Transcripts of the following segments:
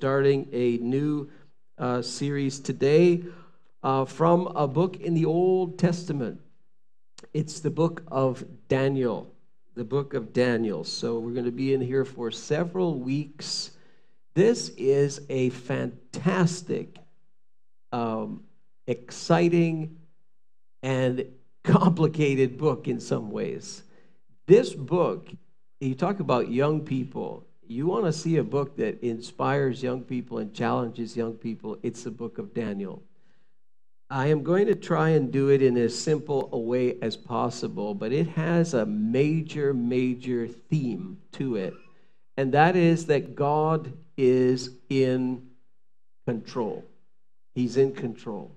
starting a new uh, series today uh, from a book in the Old Testament. It's the book of Daniel. The book of Daniel. So we're going to be in here for several weeks. This is a fantastic, um, exciting, and complicated book in some ways. This book, you talk about young people, you want to see a book that inspires young people and challenges young people, it's the book of Daniel. I am going to try and do it in as simple a way as possible, but it has a major, major theme to it. And that is that God is in control. He's in control.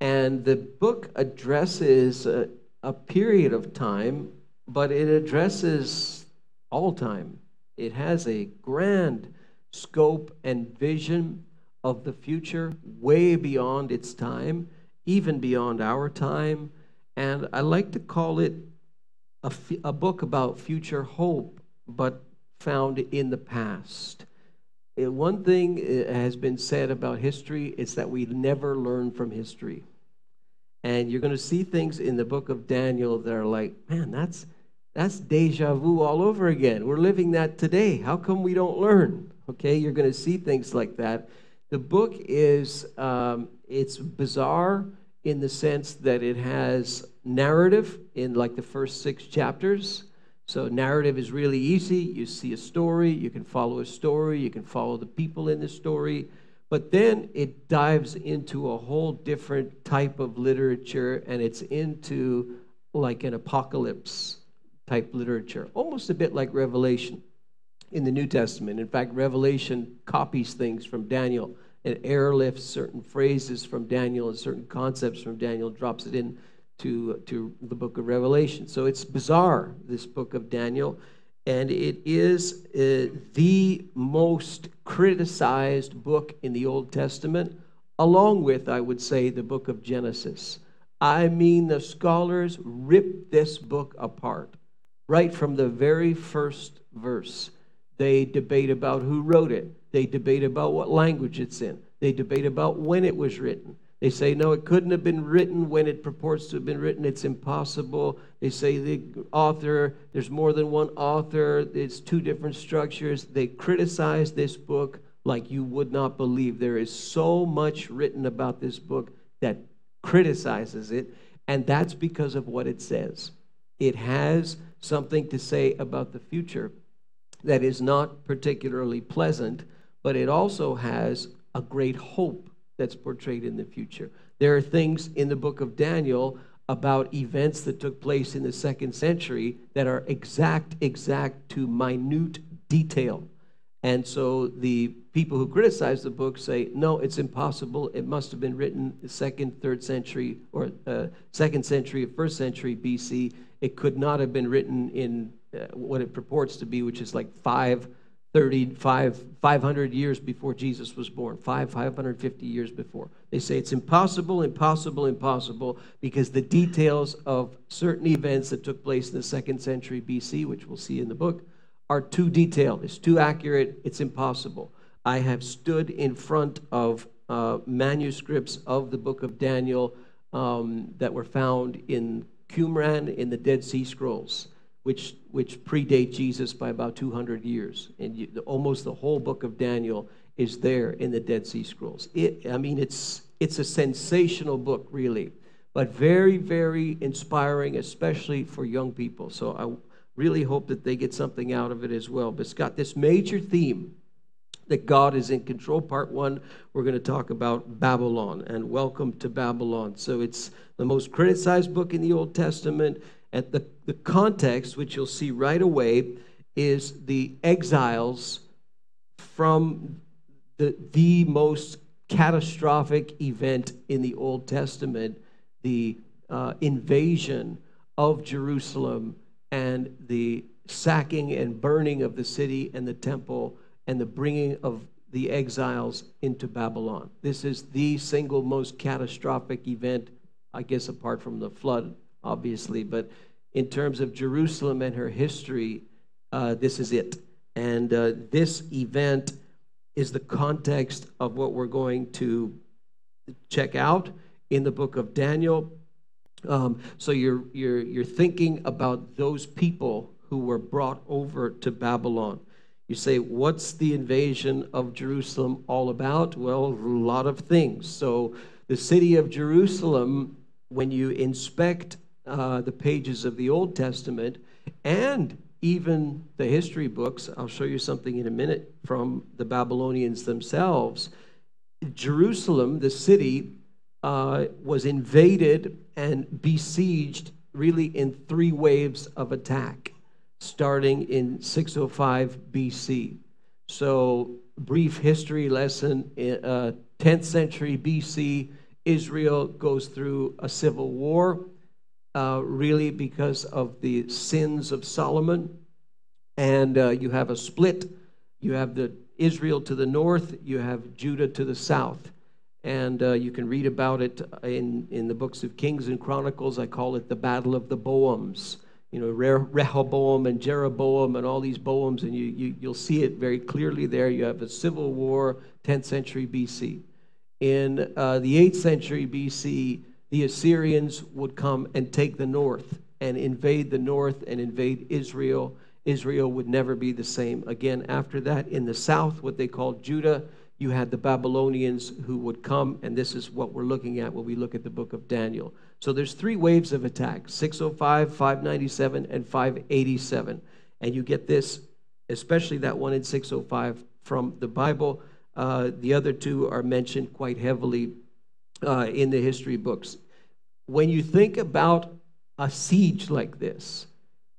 And the book addresses a, a period of time, but it addresses all time. It has a grand scope and vision of the future, way beyond its time, even beyond our time. And I like to call it a, book about future hope, but found in the past. Uh, one thing uh, has been said about history is that we never learn from history. And you're going to see things in the book of Daniel that are like, man, that's that's deja vu all over again. We're living that today. How come we don't learn? Okay, you're going to see things like that. The book is um, it's bizarre in the sense that it has narrative in like the first six chapters. So narrative is really easy. You see a story, you can follow a story, you can follow the people in the story. But then it dives into a whole different type of literature and it's into like an apocalypse type literature, almost a bit like Revelation in the New Testament. In fact, Revelation copies things from Daniel and airlifts certain phrases from Daniel and certain concepts from Daniel, drops it in to, to the book of Revelation. So it's bizarre, this book of Daniel, and it is uh, the most criticized book in the Old Testament, along with, I would say, the book of Genesis. I mean, the scholars rip this book apart right from the very first verse. They debate about who wrote it. They debate about what language it's in. They debate about when it was written. They say, no, it couldn't have been written when it purports to have been written. It's impossible. They say the author, there's more than one author, it's two different structures. They criticize this book like you would not believe. There is so much written about this book that criticizes it, and that's because of what it says. It has something to say about the future that is not particularly pleasant, but it also has a great hope that's portrayed in the future. There are things in the book of Daniel about events that took place in the second century that are exact, exact to minute detail. And so the people who criticize the book say, no, it's impossible. It must have been written second, third century, or uh, second century, first century BC. It could not have been written in uh, what it purports to be, which is like 530, 5, 500 years before Jesus was born, 5, 550 years before. They say it's impossible, impossible, impossible, because the details of certain events that took place in the second century BC, which we'll see in the book, are too detailed. It's too accurate. It's impossible. I have stood in front of uh, manuscripts of the book of Daniel um, that were found in Qumran in the Dead Sea Scrolls, which, which predate Jesus by about 200 years. And you, almost the whole book of Daniel is there in the Dead Sea Scrolls. It, I mean, it's, it's a sensational book, really, but very, very inspiring, especially for young people. So I really hope that they get something out of it as well. But it's got this major theme that God is in control. Part one, we're going to talk about Babylon and welcome to Babylon. So it's the most criticized book in the Old Testament. And the, the context, which you'll see right away, is the exiles from the, the most catastrophic event in the Old Testament, the uh, invasion of Jerusalem and the sacking and burning of the city and the temple and the bringing of the exiles into Babylon. This is the single most catastrophic event, I guess, apart from the flood, obviously, but in terms of Jerusalem and her history, uh, this is it. And uh, this event is the context of what we're going to check out in the book of Daniel. Um, so you're, you're, you're thinking about those people who were brought over to Babylon. You say, what's the invasion of Jerusalem all about? Well, a lot of things. So the city of Jerusalem, when you inspect uh, the pages of the Old Testament and even the history books, I'll show you something in a minute from the Babylonians themselves. Jerusalem, the city, uh, was invaded and besieged really in three waves of attack, starting in 605 BC. So, brief history lesson uh, 10th century BC, Israel goes through a civil war, uh, really because of the sins of Solomon. And uh, you have a split. You have the Israel to the north, you have Judah to the south. And uh, you can read about it in, in the books of Kings and Chronicles. I call it the Battle of the Boams. You know, Rehoboam and Jeroboam and all these Boams, and you, you, you'll see it very clearly there. You have a civil war, 10th century BC. In uh, the 8th century BC, the Assyrians would come and take the north and invade the north and invade Israel. Israel would never be the same again after that. In the south, what they called Judah, you had the Babylonians who would come, and this is what we're looking at when we look at the book of Daniel. So there's three waves of attack 605, 597, and 587. And you get this, especially that one in 605 from the Bible. Uh, the other two are mentioned quite heavily uh, in the history books. When you think about a siege like this,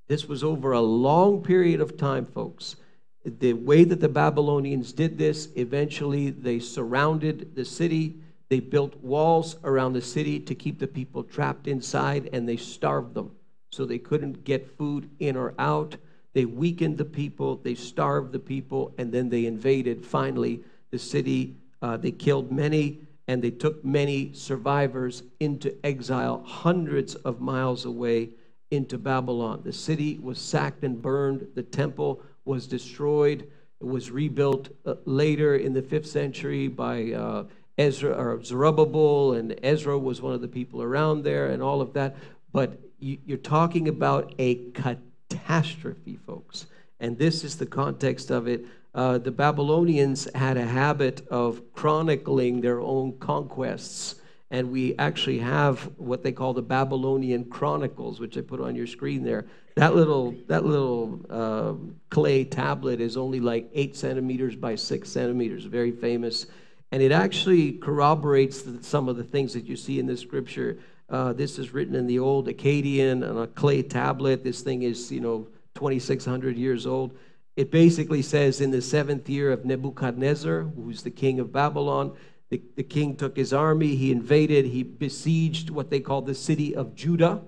this was over a long period of time, folks. The way that the Babylonians did this, eventually they surrounded the city. They built walls around the city to keep the people trapped inside, and they starved them so they couldn't get food in or out. They weakened the people, they starved the people, and then they invaded finally the city. Uh, they killed many, and they took many survivors into exile hundreds of miles away into Babylon. The city was sacked and burned, the temple was destroyed. It was rebuilt uh, later in the fifth century by uh, Ezra or Zerubbabel, and Ezra was one of the people around there, and all of that. But you, you're talking about a catastrophe, folks. And this is the context of it. Uh, the Babylonians had a habit of chronicling their own conquests and we actually have what they call the Babylonian Chronicles, which I put on your screen there. That little that little uh, clay tablet is only like eight centimeters by six centimeters, very famous, and it actually corroborates some of the things that you see in the scripture. Uh, this is written in the old Akkadian on a clay tablet. This thing is you know 2,600 years old. It basically says in the seventh year of Nebuchadnezzar, who's the king of Babylon the, the king took his army, he invaded, he besieged what they called the city of Judah,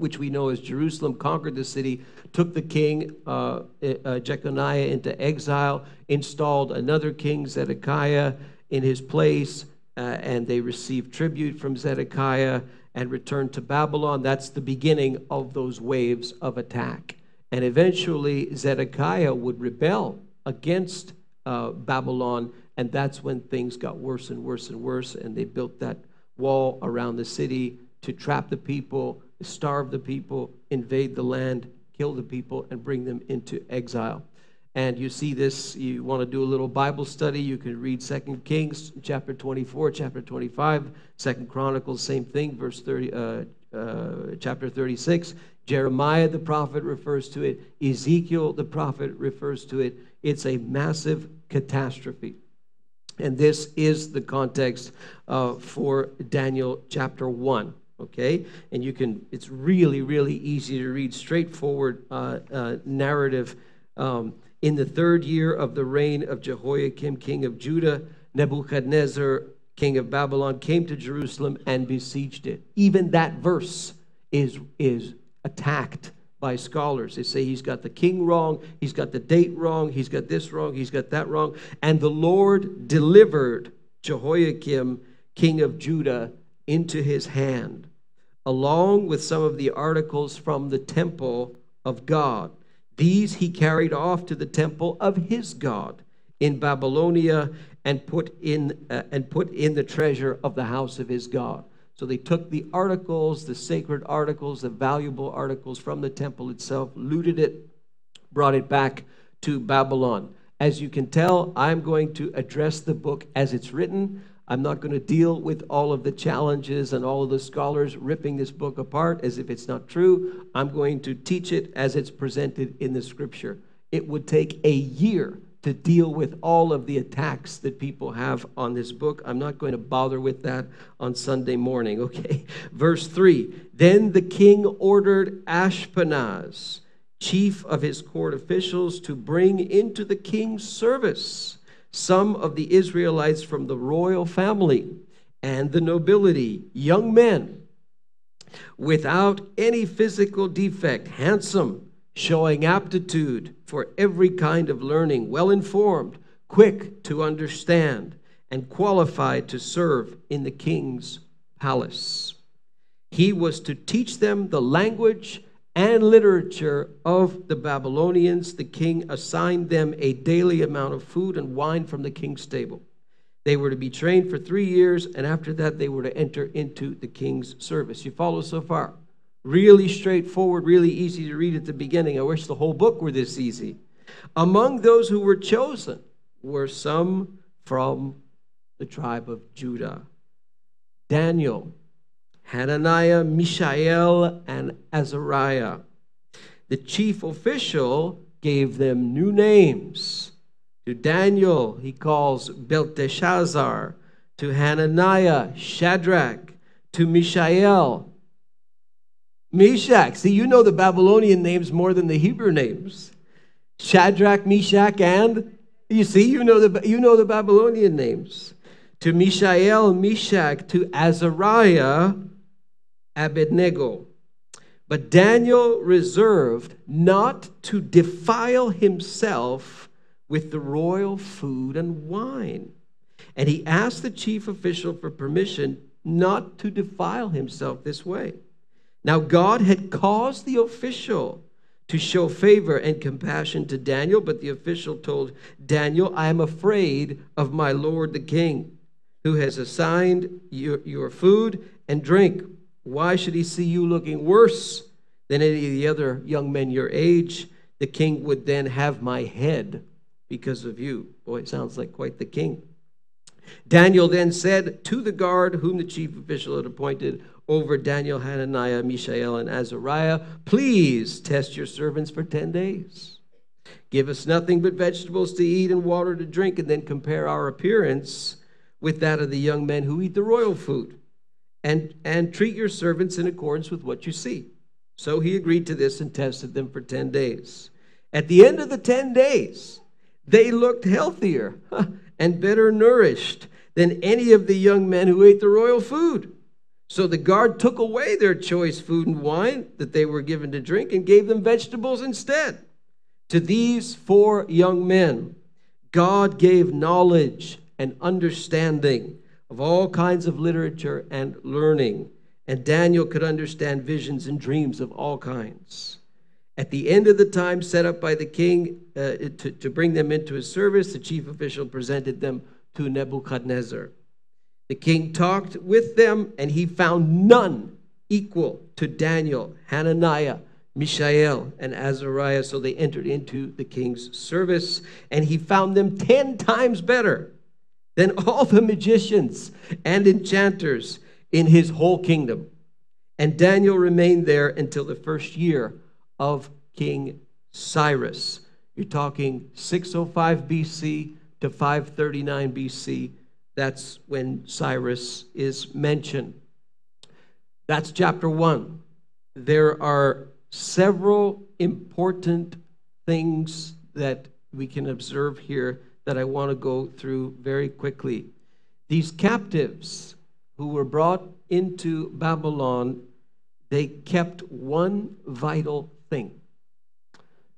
which we know as Jerusalem, conquered the city, took the king uh, uh, Jeconiah into exile, installed another king, Zedekiah, in his place, uh, and they received tribute from Zedekiah and returned to Babylon. That's the beginning of those waves of attack. And eventually, Zedekiah would rebel against uh, Babylon and that's when things got worse and worse and worse. And they built that wall around the city to trap the people, starve the people, invade the land, kill the people, and bring them into exile. And you see this, you want to do a little Bible study, you can read Second Kings chapter 24, chapter 25, Second Chronicles, same thing, verse 30, uh, uh, chapter 36. Jeremiah the prophet refers to it, Ezekiel the prophet refers to it. It's a massive catastrophe. And this is the context uh, for Daniel chapter 1. Okay? And you can, it's really, really easy to read, straightforward uh, uh, narrative. Um, in the third year of the reign of Jehoiakim, king of Judah, Nebuchadnezzar, king of Babylon, came to Jerusalem and besieged it. Even that verse is, is attacked by scholars. They say he's got the king wrong, he's got the date wrong, he's got this wrong, he's got that wrong. And the Lord delivered Jehoiakim, king of Judah, into his hand, along with some of the articles from the temple of God. These he carried off to the temple of his God in Babylonia and put in uh, and put in the treasure of the house of his God. So they took the articles, the sacred articles, the valuable articles from the temple itself, looted it, brought it back to Babylon. As you can tell, I'm going to address the book as it's written. I'm not going to deal with all of the challenges and all of the scholars ripping this book apart as if it's not true. I'm going to teach it as it's presented in the scripture. It would take a year to deal with all of the attacks that people have on this book. I'm not going to bother with that on Sunday morning, okay? Verse 3 Then the king ordered Ashpenaz, chief of his court officials, to bring into the king's service some of the Israelites from the royal family and the nobility, young men, without any physical defect, handsome showing aptitude for every kind of learning, well informed, quick to understand, and qualified to serve in the king's palace. He was to teach them the language and literature of the Babylonians. The king assigned them a daily amount of food and wine from the king's table. They were to be trained for three years, and after that, they were to enter into the king's service. You follow so far? Really straightforward, really easy to read at the beginning. I wish the whole book were this easy. Among those who were chosen were some from the tribe of Judah Daniel, Hananiah, Mishael, and Azariah. The chief official gave them new names. To Daniel, he calls Belteshazzar. To Hananiah, Shadrach. To Mishael, Meshach. See, you know the Babylonian names more than the Hebrew names. Shadrach, Meshach, and you see, you know the you know the Babylonian names. To Mishael, Meshach, to Azariah, Abednego. But Daniel reserved not to defile himself with the royal food and wine. And he asked the chief official for permission not to defile himself this way. Now, God had caused the official to show favor and compassion to Daniel, but the official told Daniel, I am afraid of my lord the king, who has assigned your, your food and drink. Why should he see you looking worse than any of the other young men your age? The king would then have my head because of you. Boy, it sounds like quite the king. Daniel then said to the guard, whom the chief official had appointed, over Daniel, Hananiah, Mishael, and Azariah, Please test your servants for 10 days. Give us nothing but vegetables to eat and water to drink, and then compare our appearance with that of the young men who eat the royal food. And, and treat your servants in accordance with what you see. So he agreed to this and tested them for 10 days. At the end of the 10 days, they looked healthier and better nourished than any of the young men who ate the royal food. So the guard took away their choice food and wine that they were given to drink and gave them vegetables instead. To these four young men, God gave knowledge and understanding of all kinds of literature and learning, and Daniel could understand visions and dreams of all kinds. At the end of the time set up by the king uh, to, to bring them into his service, the chief official presented them to Nebuchadnezzar. The king talked with them, and he found none equal to Daniel, Hananiah, Mishael, and Azariah. So they entered into the king's service, and he found them ten times better than all the magicians and enchanters in his whole kingdom. And Daniel remained there until the first year of King Cyrus. You're talking 605 BC to 539 BC that's when Cyrus is mentioned. That's chapter one. There are several important things that we can observe here that I want to go through very quickly. These captives who were brought into Babylon, they kept one vital thing.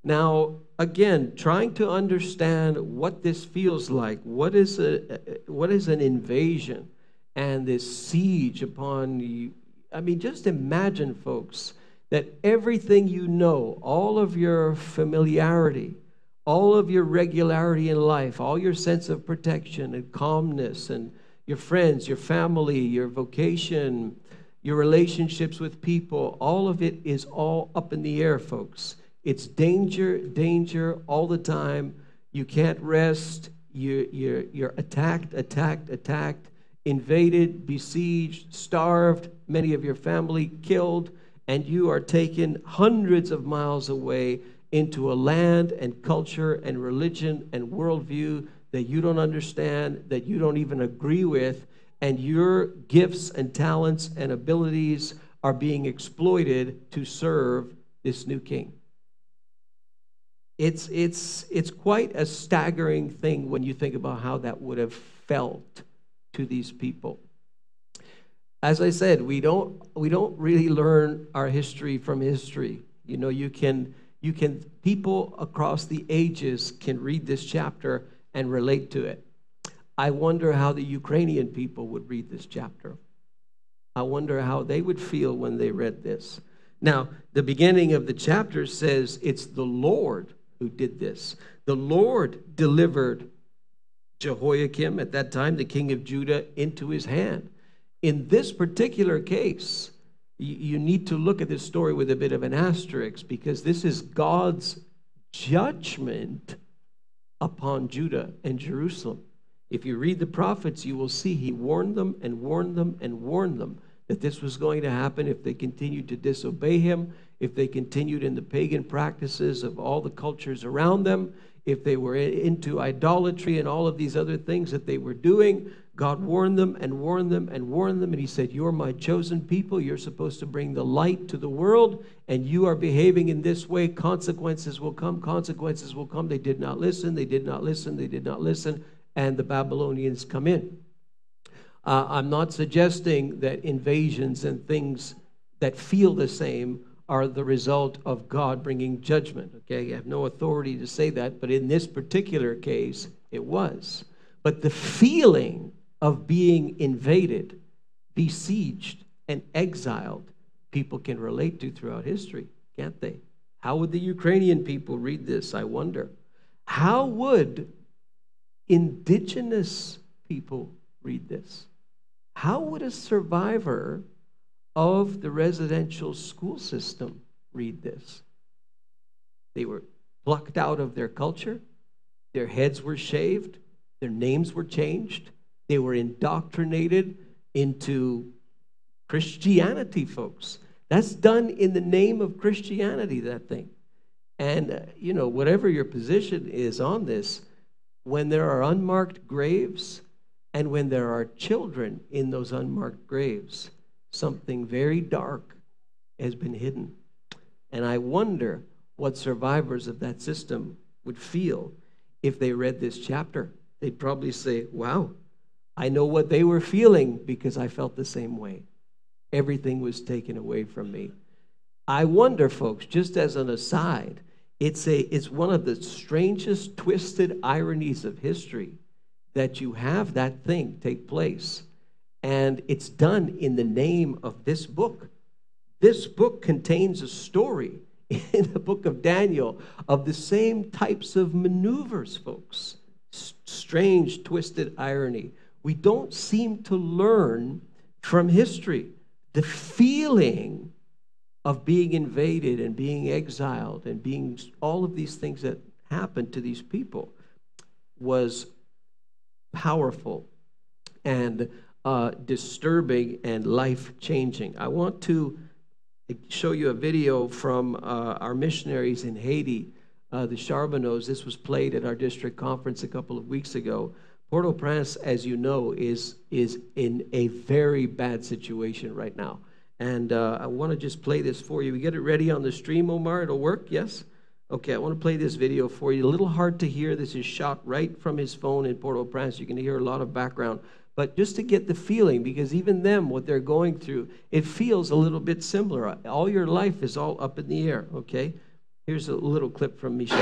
Now, again, trying to understand what this feels like. What is, a, what is an invasion and this siege upon you? I mean, just imagine, folks, that everything you know, all of your familiarity, all of your regularity in life, all your sense of protection and calmness, and your friends, your family, your vocation, your relationships with people, all of it is all up in the air, folks. It's danger, danger all the time. You can't rest. You, you're, you're attacked, attacked, attacked, invaded, besieged, starved, many of your family killed, and you are taken hundreds of miles away into a land and culture and religion and worldview that you don't understand, that you don't even agree with, and your gifts and talents and abilities are being exploited to serve this new king. It's, it's, it's quite a staggering thing when you think about how that would have felt to these people. As I said, we don't, we don't really learn our history from history. You know, you can you can people across the ages can read this chapter and relate to it. I wonder how the Ukrainian people would read this chapter. I wonder how they would feel when they read this. Now, the beginning of the chapter says it's the Lord who did this. The Lord delivered Jehoiakim, at that time the king of Judah, into his hand. In this particular case, you need to look at this story with a bit of an asterisk because this is God's judgment upon Judah and Jerusalem. If you read the prophets, you will see he warned them and warned them and warned them that this was going to happen if they continued to disobey him, if they continued in the pagan practices of all the cultures around them, if they were into idolatry and all of these other things that they were doing, God warned them and warned them and warned them. And He said, You're my chosen people. You're supposed to bring the light to the world, and you are behaving in this way. Consequences will come. Consequences will come. They did not listen. They did not listen. They did not listen. And the Babylonians come in. Uh, I'm not suggesting that invasions and things that feel the same are the result of God bringing judgment. Okay, I have no authority to say that, but in this particular case, it was. But the feeling of being invaded, besieged, and exiled, people can relate to throughout history, can't they? How would the Ukrainian people read this? I wonder. How would indigenous people read this? How would a survivor of the residential school system read this? They were plucked out of their culture, their heads were shaved, their names were changed, they were indoctrinated into Christianity, folks. That's done in the name of Christianity, that thing. And, uh, you know, whatever your position is on this, when there are unmarked graves and when there are children in those unmarked graves, something very dark has been hidden. And I wonder what survivors of that system would feel if they read this chapter. They'd probably say, Wow, I know what they were feeling because I felt the same way. Everything was taken away from me. I wonder, folks, just as an aside, it's, a, it's one of the strangest, twisted ironies of history that you have that thing take place. And it's done in the name of this book. This book contains a story in the book of Daniel of the same types of maneuvers, folks. S- strange, twisted irony we don't seem to learn from history. The feeling of being invaded and being exiled and being all of these things that happened to these people was powerful and uh, disturbing and life changing. I want to show you a video from uh, our missionaries in Haiti, uh, the Charbonneaus. This was played at our district conference a couple of weeks ago. Port-au-Prince, as you know, is, is in a very bad situation right now. And uh, I want to just play this for you. We get it ready on the stream, Omar. It'll work, yes? Okay, I want to play this video for you. A little hard to hear. This is shot right from his phone in Port-au-Prince. You can hear a lot of background. But just to get the feeling, because even them, what they're going through, it feels a little bit similar. All your life is all up in the air, okay? Here's a little clip from Michel.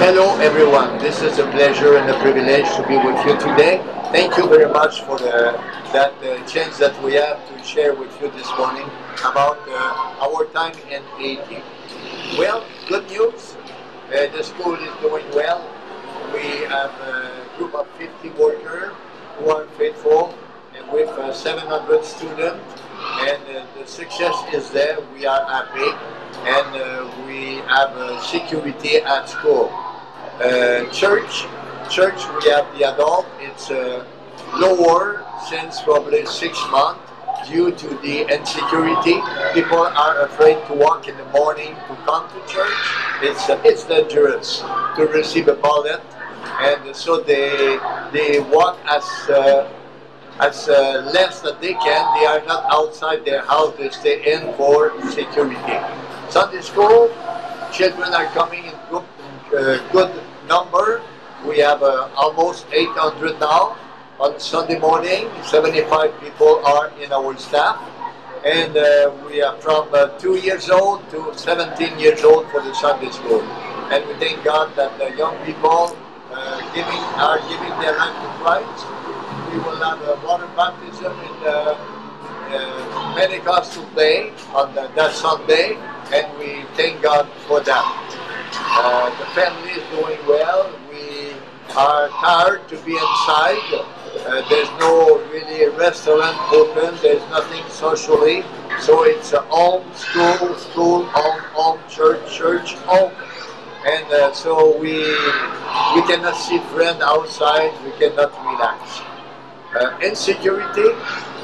Hello, everyone. This is a pleasure and a privilege to be with you today. Thank you very much for the, that uh, chance that we have to share with you this morning about uh, our time in Haiti. Well, good news. Uh, the school is doing well. We have a group of 50 workers who are faithful and with uh, 700 students. And uh, the success is there. We are happy. And uh, we have uh, security at school. Uh, church, church, we have the adult. It's uh, lower since probably six months due to the insecurity. People are afraid to walk in the morning to come to church. It's uh, it's dangerous to receive a bullet, and so they they walk as uh, as uh, less that they can. They are not outside their house. They stay in for security. Sunday school, children are coming in good, uh, good number. We have uh, almost 800 now on Sunday morning. 75 people are in our staff. And uh, we are from uh, 2 years old to 17 years old for the Sunday school. And we thank God that the young people uh, giving are giving their life to Christ. We will have a water baptism in the uh, Pentecostal day on the, that Sunday, and we thank God for that. Uh, the family is doing well. We are tired to be inside. Uh, there's no really restaurant open. There's nothing socially. So it's home, school, school, home, home, church, church, home. And uh, so we we cannot see friends outside. We cannot relax. Uh, insecurity,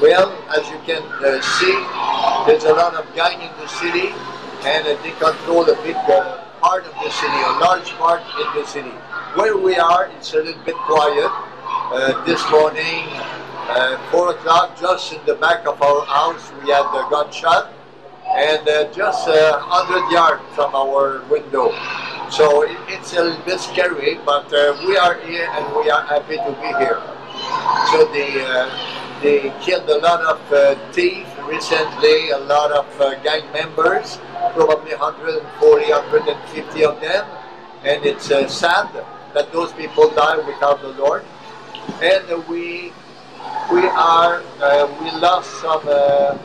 well, as you can uh, see, there's a lot of gang in the city, and uh, they control a big part of the city, a large part in the city. Where we are, it's a little bit quiet. Uh, this morning, uh, 4 o'clock, just in the back of our house, we had a gunshot, and uh, just uh, 100 yards from our window. So it, it's a little bit scary, but we are here and we are happy to be here. So they, uh, they killed a lot of uh, thieves recently, a lot of uh, gang members, probably 140, 150 of them. And it's uh, sad that those people die without the Lord. And we we are uh, we lost some uh,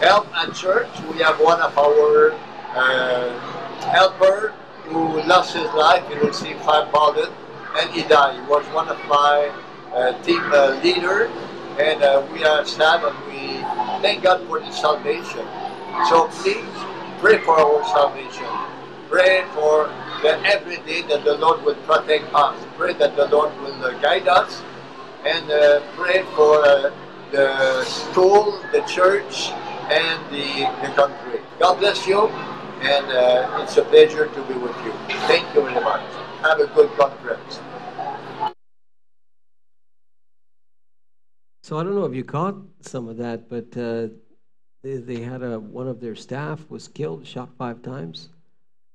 help at church. We have one of our uh, helper who lost his life. He received five bullets and he died. He was one of my team uh, leader, and uh, we are sad and we thank God for the salvation. So please pray for our salvation. Pray for that every day that the Lord will protect us. Pray that the Lord will uh, guide us, and uh, pray for uh, the school, the church, and the, the country. God bless you, and uh, it's a pleasure to be with you. Thank you very much. Have a good conference. So I don't know if you caught some of that, but uh, they, they had a one of their staff was killed, shot five times.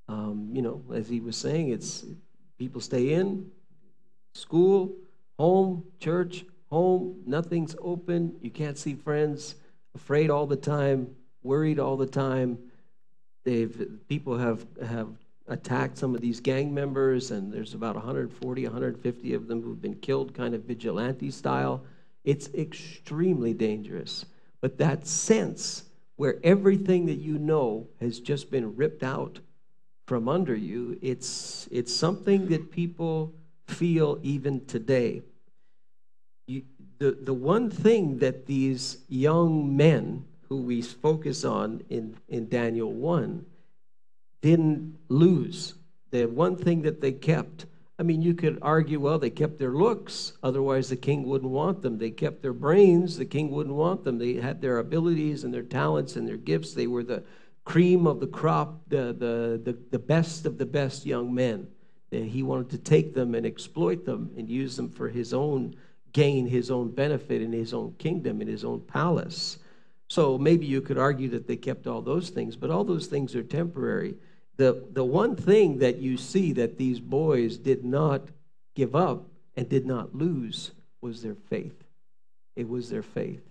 Um, you know, as he was saying, it's people stay in school, home, church, home. Nothing's open. You can't see friends. Afraid all the time. Worried all the time. They've people have have attacked some of these gang members, and there's about 140, 150 of them who've been killed, kind of vigilante style. It's extremely dangerous. But that sense where everything that you know has just been ripped out from under you, it's, it's something that people feel even today. You, the, the one thing that these young men who we focus on in, in Daniel 1 didn't lose, the one thing that they kept I mean, you could argue, well, they kept their looks, otherwise the king wouldn't want them. They kept their brains, the king wouldn't want them. They had their abilities and their talents and their gifts. They were the cream of the crop, the, the, the, the best of the best young men. He wanted to take them and exploit them and use them for his own gain, his own benefit in his own kingdom, in his own palace. So maybe you could argue that they kept all those things, but all those things are temporary the, the one thing that you see that these boys did not give up and did not lose was their faith. It was their faith.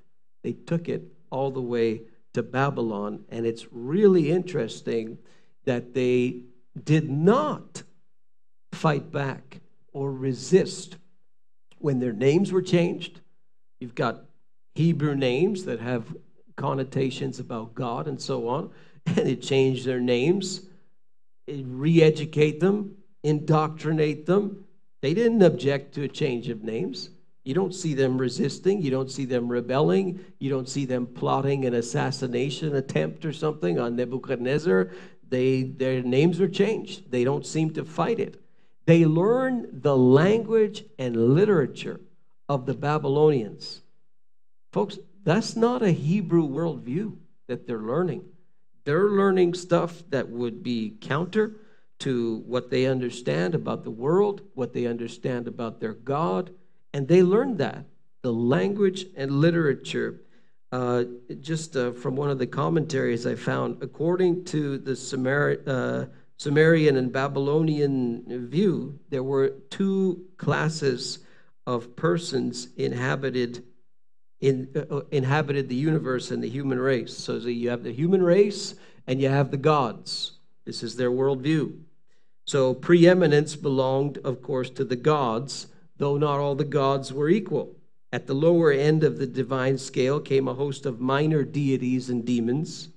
They took it all the way to Babylon. And it's really interesting that they did not fight back or resist when their names were changed. You've got Hebrew names that have connotations about God and so on, and it changed their names re educate them, indoctrinate them. They didn't object to a change of names. You don't see them resisting. You don't see them rebelling. You don't see them plotting an assassination attempt or something on Nebuchadnezzar. They, their names are changed. They don't seem to fight it. They learn the language and literature of the Babylonians. Folks, that's not a Hebrew worldview that they're learning. They're learning stuff that would be counter to what they understand about the world, what they understand about their God, and they learned that the language and literature. Uh, just uh, from one of the commentaries I found, according to the uh, Sumerian and Babylonian view, there were two classes of persons inhabited in, uh, uh, inhabited the universe and the human race. So you have the human race and you have the gods. This is their worldview. So preeminence belonged, of course, to the gods, though not all the gods were equal. At the lower end of the divine scale came a host of minor deities and demons,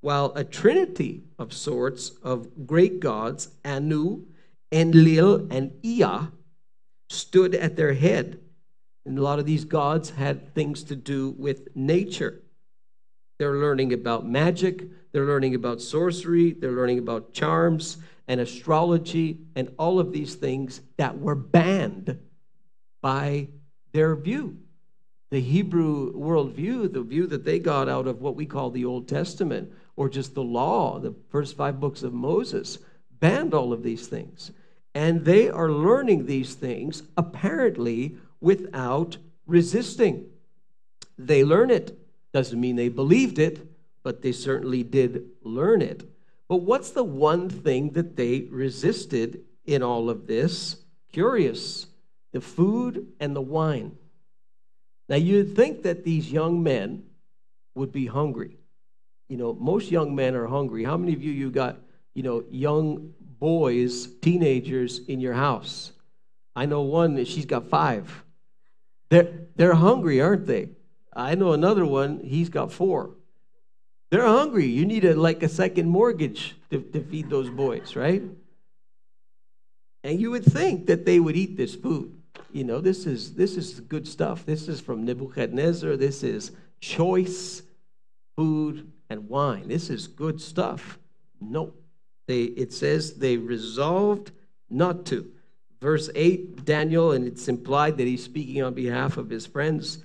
while a trinity of sorts of great gods, Anu, Enlil, and Ea, stood at their head and a lot of these gods had things to do with nature. They're learning about magic, they're learning about sorcery, they're learning about charms and astrology and all of these things that were banned by their view. The Hebrew worldview, the view that they got out of what we call the Old Testament or just the law, the first five books of Moses, banned all of these things. And they are learning these things apparently without resisting. They learn it. Doesn't mean they believed it, but they certainly did learn it. But what's the one thing that they resisted in all of this? Curious the food and the wine. Now, you'd think that these young men would be hungry. You know, most young men are hungry. How many of you you got, you know, young boys, teenagers in your house? I know one, she's got five. They're, they're hungry, aren't they? I know another one, he's got four. They're hungry. You need a, like a second mortgage to, to feed those boys, right? And you would think that they would eat this food. You know, this is this is good stuff. This is from Nebuchadnezzar. This is choice food and wine. This is good stuff. No. They it says they resolved not to verse 8, Daniel, and it's implied that he's speaking on behalf of his friends,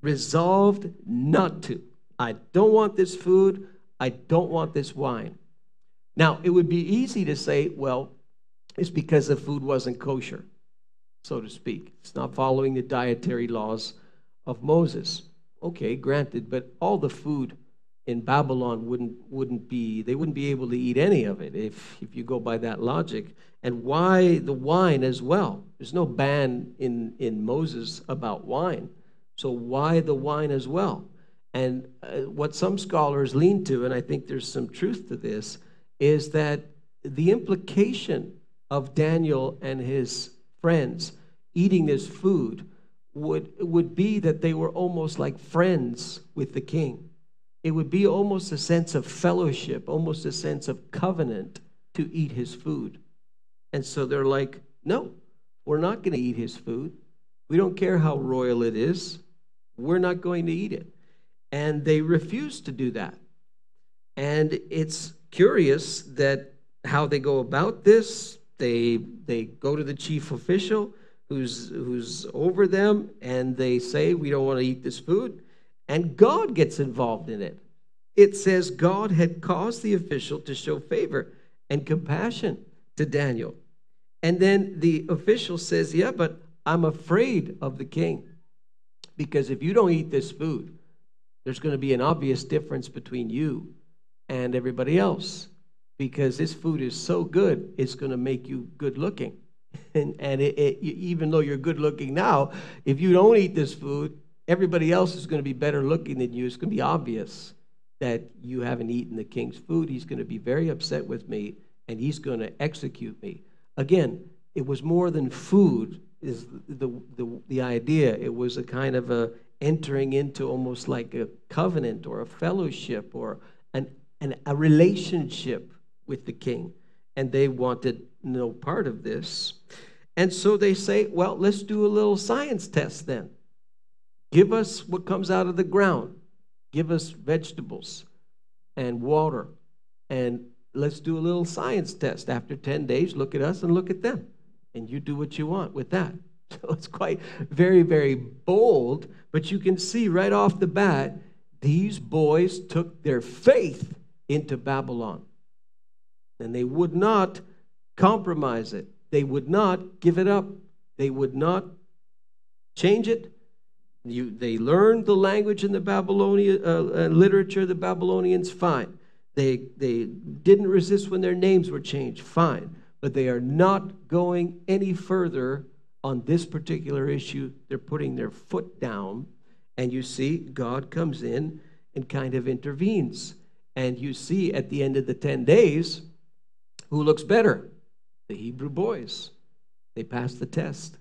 resolved not to. I don't want this food. I don't want this wine. Now, it would be easy to say, well, it's because the food wasn't kosher, so to speak. It's not following the dietary laws of Moses. Okay, granted, but all the food in Babylon wouldn't, wouldn't be, they wouldn't be able to eat any of it if, if you go by that logic. And why the wine as well? There's no ban in, in Moses about wine. So why the wine as well? And uh, what some scholars lean to, and I think there's some truth to this, is that the implication of Daniel and his friends eating this food would, would be that they were almost like friends with the king it would be almost a sense of fellowship, almost a sense of covenant to eat his food. And so they're like, no, we're not going to eat his food. We don't care how royal it is. We're not going to eat it. And they refuse to do that. And it's curious that how they go about this. They they go to the chief official who's who's over them and they say we don't want to eat this food and God gets involved in it. It says God had caused the official to show favor and compassion to Daniel. And then the official says, Yeah, but I'm afraid of the king. Because if you don't eat this food, there's going to be an obvious difference between you and everybody else. Because this food is so good, it's going to make you good looking. And, and it, it, even though you're good looking now, if you don't eat this food, everybody else is going to be better looking than you. It's going to be obvious that you haven't eaten the king's food. He's going to be very upset with me and he's going to execute me. Again, it was more than food is the, the, the idea. It was a kind of a entering into almost like a covenant or a fellowship or an, an, a relationship with the king. and they wanted no part of this. And so they say, well, let's do a little science test then. Give us what comes out of the ground, give us vegetables and water, and let's do a little science test. After 10 days, look at us and look at them, and you do what you want with that. So it's quite very, very bold, but you can see right off the bat, these boys took their faith into Babylon. And they would not compromise it. They would not give it up. They would not change it. You, they learned the language in the Babylonian uh, uh, literature, the Babylonians, fine. They, they didn't resist when their names were changed, fine. But they are not going any further on this particular issue. They're putting their foot down. And you see, God comes in and kind of intervenes. And you see at the end of the 10 days who looks better the Hebrew boys. They passed the test.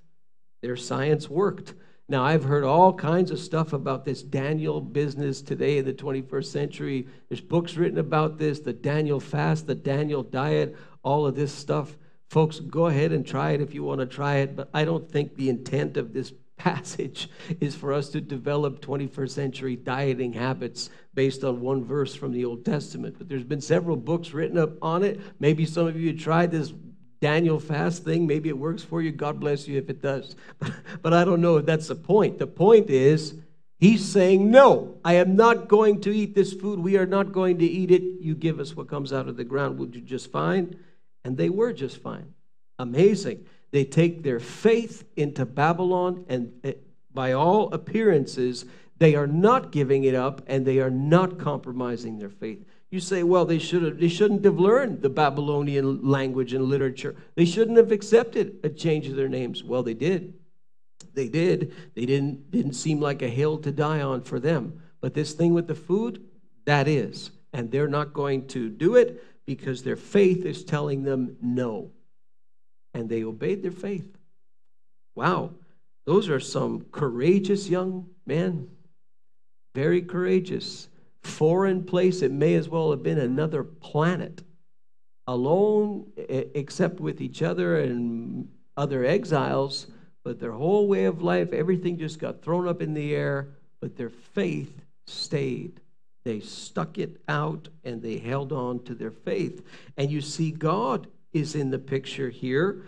Their science worked. Now, I've heard all kinds of stuff about this Daniel business today in the 21st century. There's books written about this the Daniel fast, the Daniel diet, all of this stuff. Folks, go ahead and try it if you want to try it, but I don't think the intent of this passage is for us to develop 21st century dieting habits based on one verse from the Old Testament. But there's been several books written up on it. Maybe some of you tried this Daniel fast thing. Maybe it works for you. God bless you if it does. But, I don't know if that's the point. The point is, he's saying, No, I am not going to eat this food. We are not going to eat it. You give us what comes out of the ground. Would you just fine? And they were just fine. Amazing. They take their faith into Babylon, and eh, by all appearances, they are not giving it up and they are not compromising their faith. You say, well, they, should have, they shouldn't have learned the Babylonian language and literature. They shouldn't have accepted a change of their names. Well, they did. They did. They didn't, didn't seem like a hill to die on for them. But this thing with the food, that is. And they're not going to do it because their faith is telling them no. And they obeyed their faith. Wow. Those are some courageous young men. Very courageous foreign place. It may as well have been another planet, alone, except with each other and other exiles. But their whole way of life, everything just got thrown up in the air, but their faith stayed. They stuck it out and they held on to their faith. And you see, God is in the picture here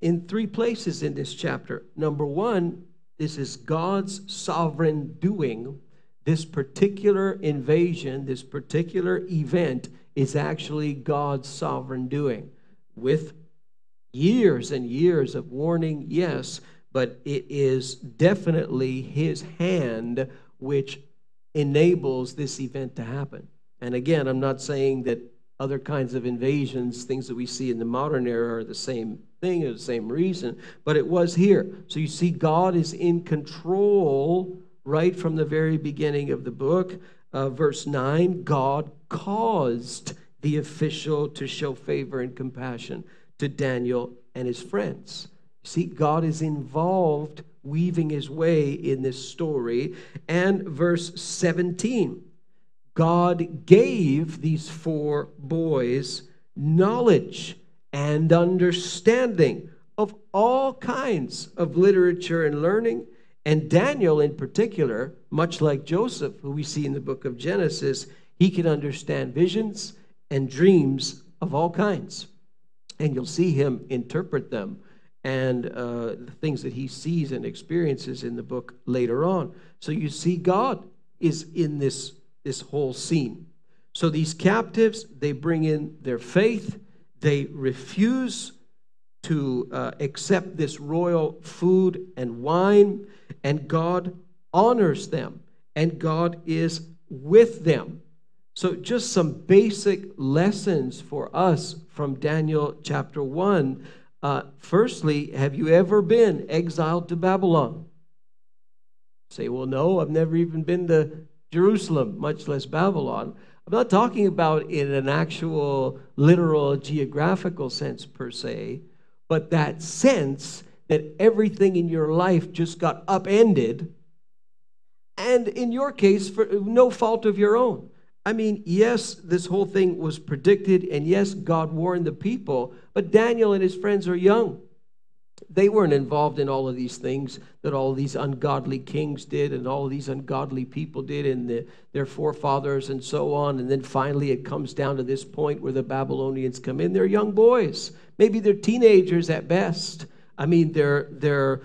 in three places in this chapter. Number one, this is God's sovereign doing this particular invasion, this particular event, is actually God's sovereign doing with years and years of warning, yes, but it is definitely His hand which enables this event to happen. And again, I'm not saying that other kinds of invasions, things that we see in the modern era, are the same thing or the same reason, but it was here. So you see, God is in control right from the very beginning of the book. Uh, verse 9 God caused the official to show favor and compassion to Daniel and his friends. See, God is involved, weaving his way in this story. And verse 17 God gave these four boys knowledge and understanding of all kinds of literature and learning and Daniel, in particular, much like Joseph, who we see in the book of Genesis, he can understand visions and dreams of all kinds. And you'll see him interpret them and uh, the things that he sees and experiences in the book later on. So you see, God is in this, this whole scene. So these captives, they bring in their faith, they refuse to uh, accept this royal food and wine, and God honors them, and God is with them. So, just some basic lessons for us from Daniel chapter 1. Uh, firstly, have you ever been exiled to Babylon? Say, well, no, I've never even been to Jerusalem, much less Babylon. I'm not talking about in an actual literal geographical sense per se, but that sense that everything in your life just got upended, and in your case, for no fault of your own. I mean, yes, this whole thing was predicted, and yes, God warned the people, but Daniel and his friends are young. They weren't involved in all of these things that all these ungodly kings did and all these ungodly people did and the, their forefathers and so on. And then finally it comes down to this point where the Babylonians come in. They're young boys. Maybe they're teenagers at best. I mean, they're, they're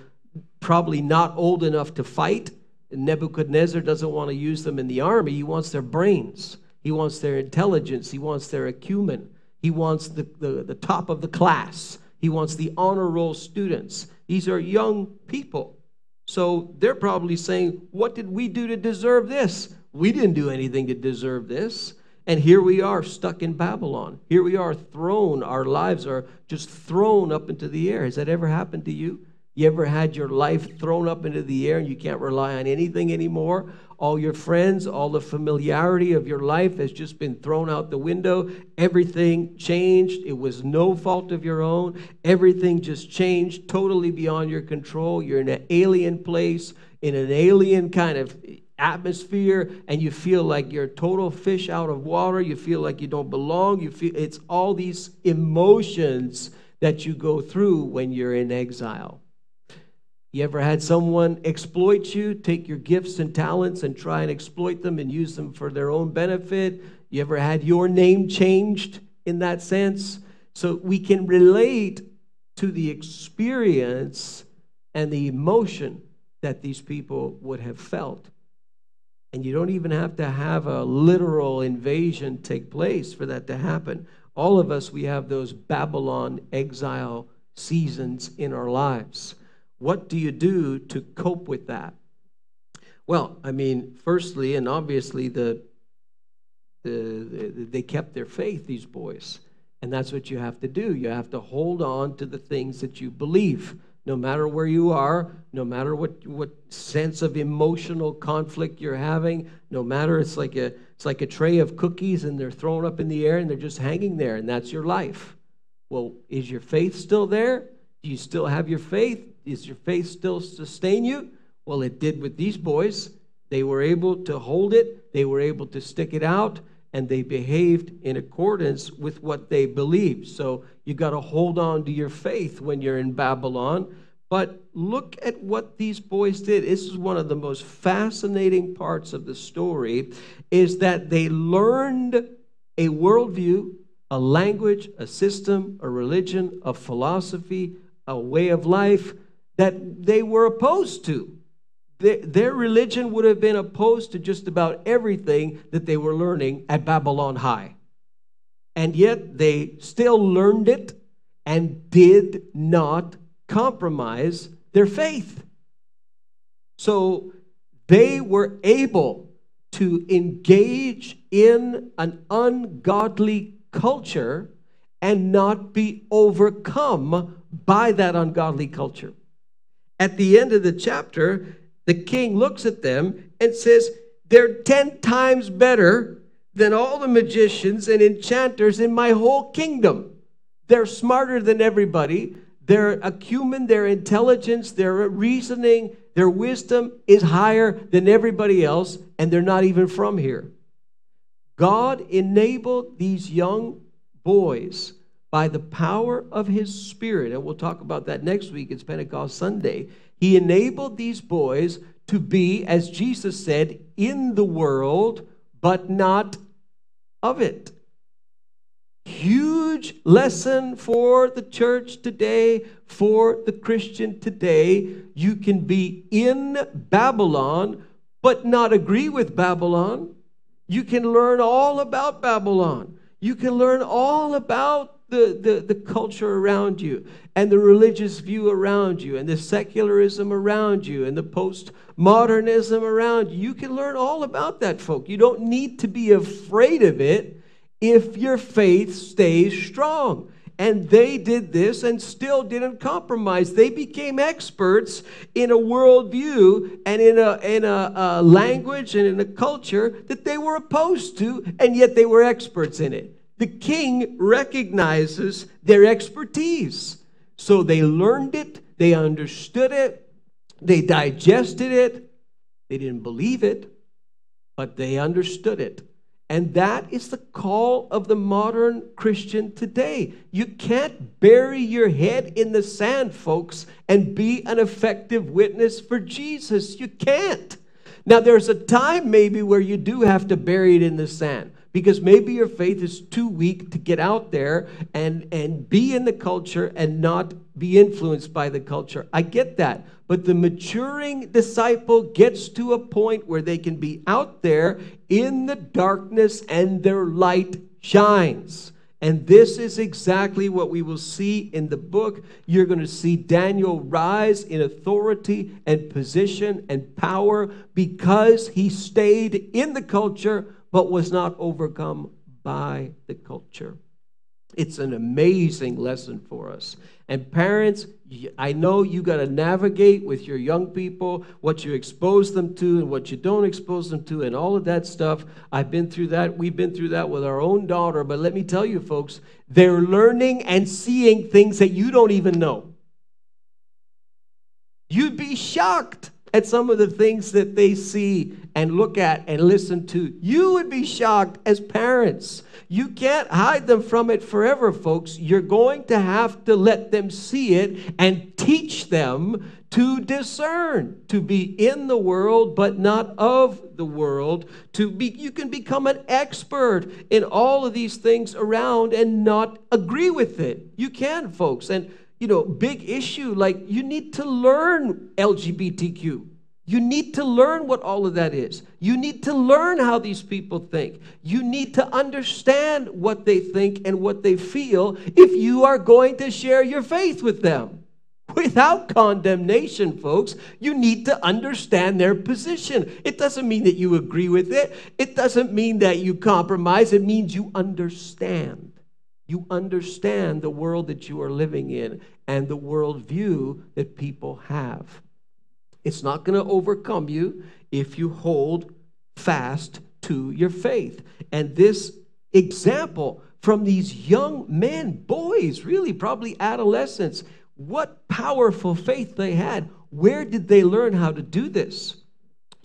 probably not old enough to fight. Nebuchadnezzar doesn't want to use them in the army. He wants their brains, he wants their intelligence, he wants their acumen, he wants the, the, the top of the class. He wants the honor roll students. These are young people. So they're probably saying, What did we do to deserve this? We didn't do anything to deserve this. And here we are stuck in Babylon. Here we are thrown, our lives are just thrown up into the air. Has that ever happened to you? You ever had your life thrown up into the air and you can't rely on anything anymore? All your friends, all the familiarity of your life has just been thrown out the window. Everything changed. It was no fault of your own. Everything just changed totally beyond your control. You're in an alien place, in an alien kind of atmosphere and you feel like you're a total fish out of water you feel like you don't belong you feel it's all these emotions that you go through when you're in exile you ever had someone exploit you, take your gifts and talents and try and exploit them and use them for their own benefit? You ever had your name changed in that sense? So we can relate to the experience and the emotion that these people would have felt. And you don't even have to have a literal invasion take place for that to happen. All of us, we have those Babylon exile seasons in our lives. What do you do to cope with that? Well, I mean, firstly and obviously, the, the, the, they kept their faith, these boys. And that's what you have to do. You have to hold on to the things that you believe, no matter where you are, no matter what, what sense of emotional conflict you're having, no matter it's like a it's like a tray of cookies and they're thrown up in the air and they're just hanging there, and that's your life. Well, is your faith still there? Do you still have your faith? Is your faith still sustain you? Well, it did with these boys. They were able to hold it, they were able to stick it out, and they behaved in accordance with what they believed. So you got to hold on to your faith when you're in Babylon. But look at what these boys did. This is one of the most fascinating parts of the story is that they learned a worldview, a language, a system, a religion, a philosophy, a way of life that they were opposed to. Their, their religion would have been opposed to just about everything that they were learning at Babylon High. And yet they still learned it and did not compromise their faith. So they were able to engage in an ungodly culture and not be overcome by that ungodly culture. At the end of the chapter, the king looks at them and says, They're 10 times better than all the magicians and enchanters in my whole kingdom. They're smarter than everybody. Their acumen, their intelligence, their reasoning, their wisdom is higher than everybody else, and they're not even from here. God enabled these young boys by the power of his spirit, and we'll talk about that next week, it's Pentecost Sunday, he enabled these boys to be, as Jesus said, in the world, but not of it. Huge lesson for the church today, for the Christian today. You can be in Babylon, but not agree with Babylon. You can learn all about Babylon. You can learn all about the, the, the culture around you and the religious view around you and the secularism around you and the postmodernism around you. You can learn all about that, folk. You don't need to be afraid of it if your faith stays strong. And they did this and still didn't compromise. They became experts in a worldview and in a, in a, a language and in a culture that they were opposed to, and yet they were experts in it the king recognizes their expertise. So they learned it, they understood it, they digested it. They didn't believe it, but they understood it. And that is the call of the modern Christian today. You can't bury your head in the sand, folks, and be an effective witness for Jesus. You can't. Now, there's a time maybe where you do have to bury it in the sand because maybe your faith is too weak to get out there and, and be in the culture and not be influenced by the culture. I get that. But the maturing disciple gets to a point where they can be out there in the darkness and their light shines. And this is exactly what we will see in the book. You're going to see Daniel rise in authority and position and power because he stayed in the culture but was not overcome by the culture. It's an amazing lesson for us. And parents, I know you got to navigate with your young people what you expose them to and what you don't expose them to, and all of that stuff. I've been through that. We've been through that with our own daughter. But let me tell you, folks, they're learning and seeing things that you don't even know. You'd be shocked at some of the things that they see and look at and listen to. You would be shocked as parents. You can't hide them from it forever, folks. You're going to have to let them see it and teach them to discern, to be in the world but not of the world. To be you can become an expert in all of these things around and not agree with it. You can, folks. And you know, big issue. Like, you need to learn LGBTQ. You need to learn what all of that is. You need to learn how these people think. You need to understand what they think and what they feel if you are going to share your faith with them. Without condemnation, folks, you need to understand their position. It doesn't mean that you agree with it, it doesn't mean that you compromise. It means you understand. You understand the world that you are living in and the worldview that people have. It's not going to overcome you if you hold fast to your faith. And this example from these young men, boys, really, probably adolescents, what powerful faith they had. Where did they learn how to do this?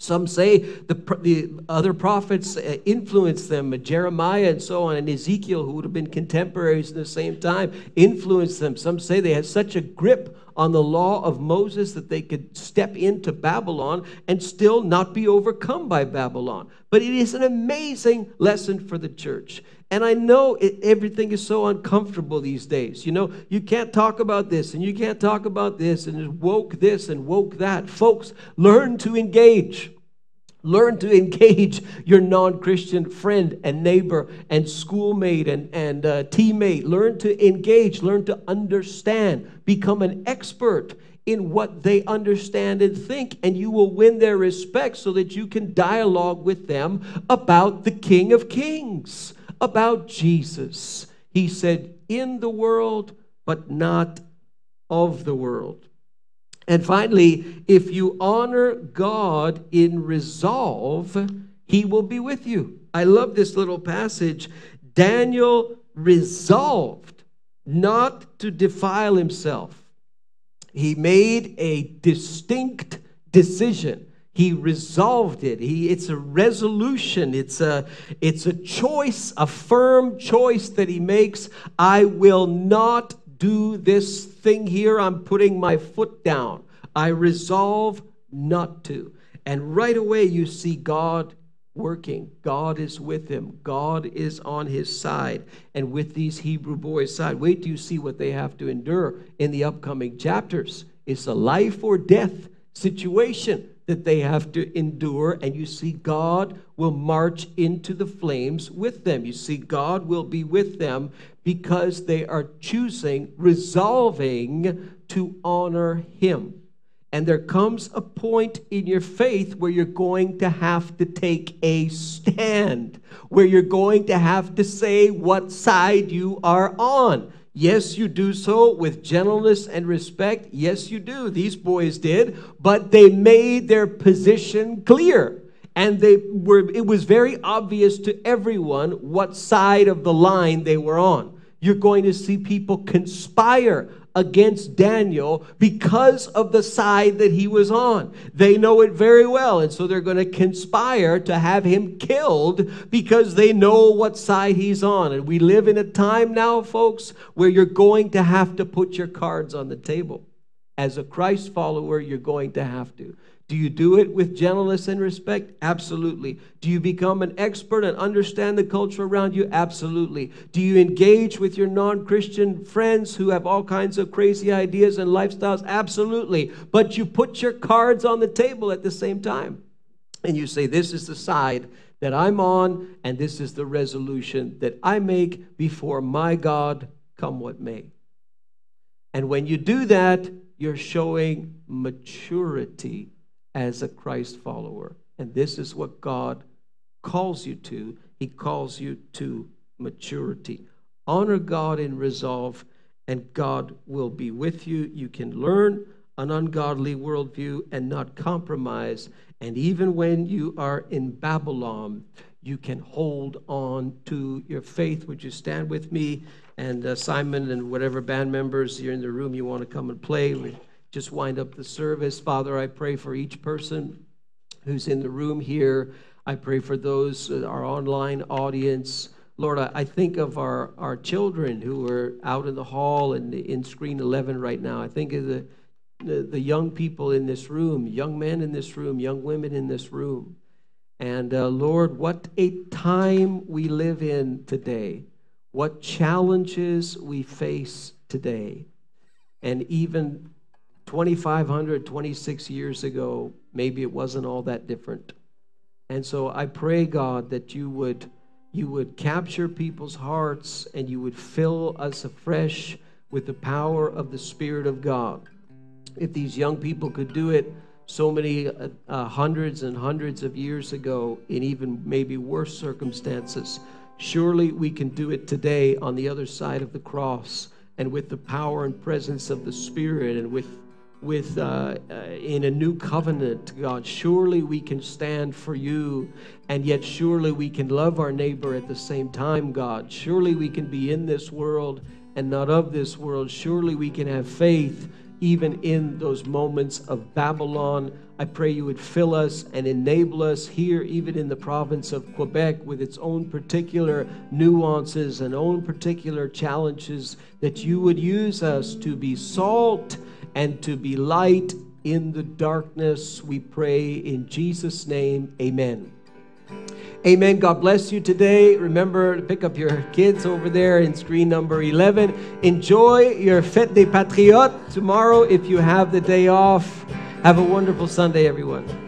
Some say the, the other prophets uh, influenced them, Jeremiah and so on, and Ezekiel, who would have been contemporaries in the same time, influenced them. Some say they had such a grip on the law of Moses that they could step into Babylon and still not be overcome by Babylon. But it is an amazing lesson for the church. And I know it, everything is so uncomfortable these days. You know, you can't talk about this and you can't talk about this and woke this and woke that. Folks, learn to engage. Learn to engage your non Christian friend and neighbor and schoolmate and, and uh, teammate. Learn to engage, learn to understand, become an expert in what they understand and think, and you will win their respect so that you can dialogue with them about the King of Kings about Jesus. He said, In the world, but not of the world. And finally, if you honor God in resolve, he will be with you. I love this little passage. Daniel resolved not to defile himself. He made a distinct decision he resolved it. He it's a resolution. It's a it's a choice a firm choice that he makes. I will not do this thing here. I'm putting my foot down. I resolve not to. And right away you see god working. God is with him. God is on his side. And with these hebrew boys side wait till you see what they have to endure in the upcoming chapters. It's a life or death situation that they have to endure, and you see God will march into the flames with them. You see, God will be with them because they are choosing, resolving to honor Him. And there comes a point in your faith where you're going to have to take a stand, where you're going to have to say what side you are on. Yes, you do so with gentleness and respect. Yes, you do. These boys did, but they made their position clear. And they were it was very obvious to everyone what side of the line they were on. You're going to see people conspire against Daniel because of the side that he was on. They know it very well, and so they're going to conspire to have him killed because they know what side he's on. And we live in a time now, folks, where you're going to have to put your cards on the table. As a Christ follower, you're going to have to. Do you do it with gentleness and respect? Absolutely. Do you become an expert and understand the culture around you? Absolutely. Do you engage with your non Christian friends who have all kinds of crazy ideas and lifestyles? Absolutely. But you put your cards on the table at the same time. And you say, This is the side that I'm on, and this is the resolution that I make before my God, come what may. And when you do that, you're showing maturity as a Christ follower. And this is what God calls you to. He calls you to maturity. Honor God in resolve, and God will be with you. You can learn an ungodly worldview and not compromise. And even when you are in Babylon, you can hold on to your faith. Would you stand with me? And uh, Simon and whatever band members you're in the room you want to come and play just wind up the service. Father, I pray for each person who's in the room here. I pray for those, uh, our online audience. Lord, I, think of our, our children who are out in the hall and in screen 11 right now. I think of the, the, the young people in this room, young men in this room, young women in this room. And uh, Lord, what a time we live in today, what challenges we face today. And even 2,500, 26 years ago, maybe it wasn't all that different. And so I pray, God, that you would, you would capture people's hearts and you would fill us afresh with the power of the Spirit of God. If these young people could do it so many uh, uh, hundreds and hundreds of years ago in even maybe worse circumstances, surely we can do it today on the other side of the cross and with the power and presence of the Spirit and with with uh, uh, in a new covenant god. Surely we can stand for you and yet surely we can love our neighbor at the same time god. Surely we can be in this world and not of this world. Surely we can have faith even in those moments of babylon. I pray you would fill us and enable us here even in the province of quebec with its own particular nuances and own particular challenges that you would use us to be salt and to be light in the darkness. We pray in Jesus' name. Amen. Amen. God bless you today. Remember to pick up your kids over there in screen number 11. Enjoy your Fête des Patriotes tomorrow if you have the day off. Have a wonderful Sunday, everyone.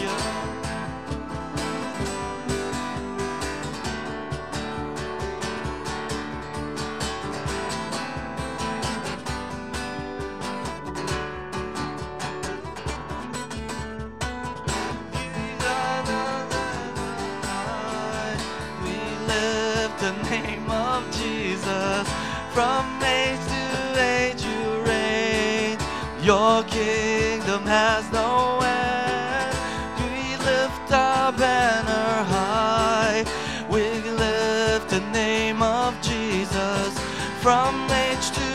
Jesus. From age to age you reign. Your kingdom has no end. We lift our banner high. We lift the name of Jesus. From age to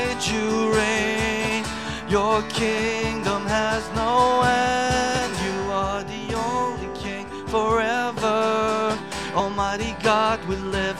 age you reign. Your kingdom has no end. You are the only king forever. Almighty God, we. You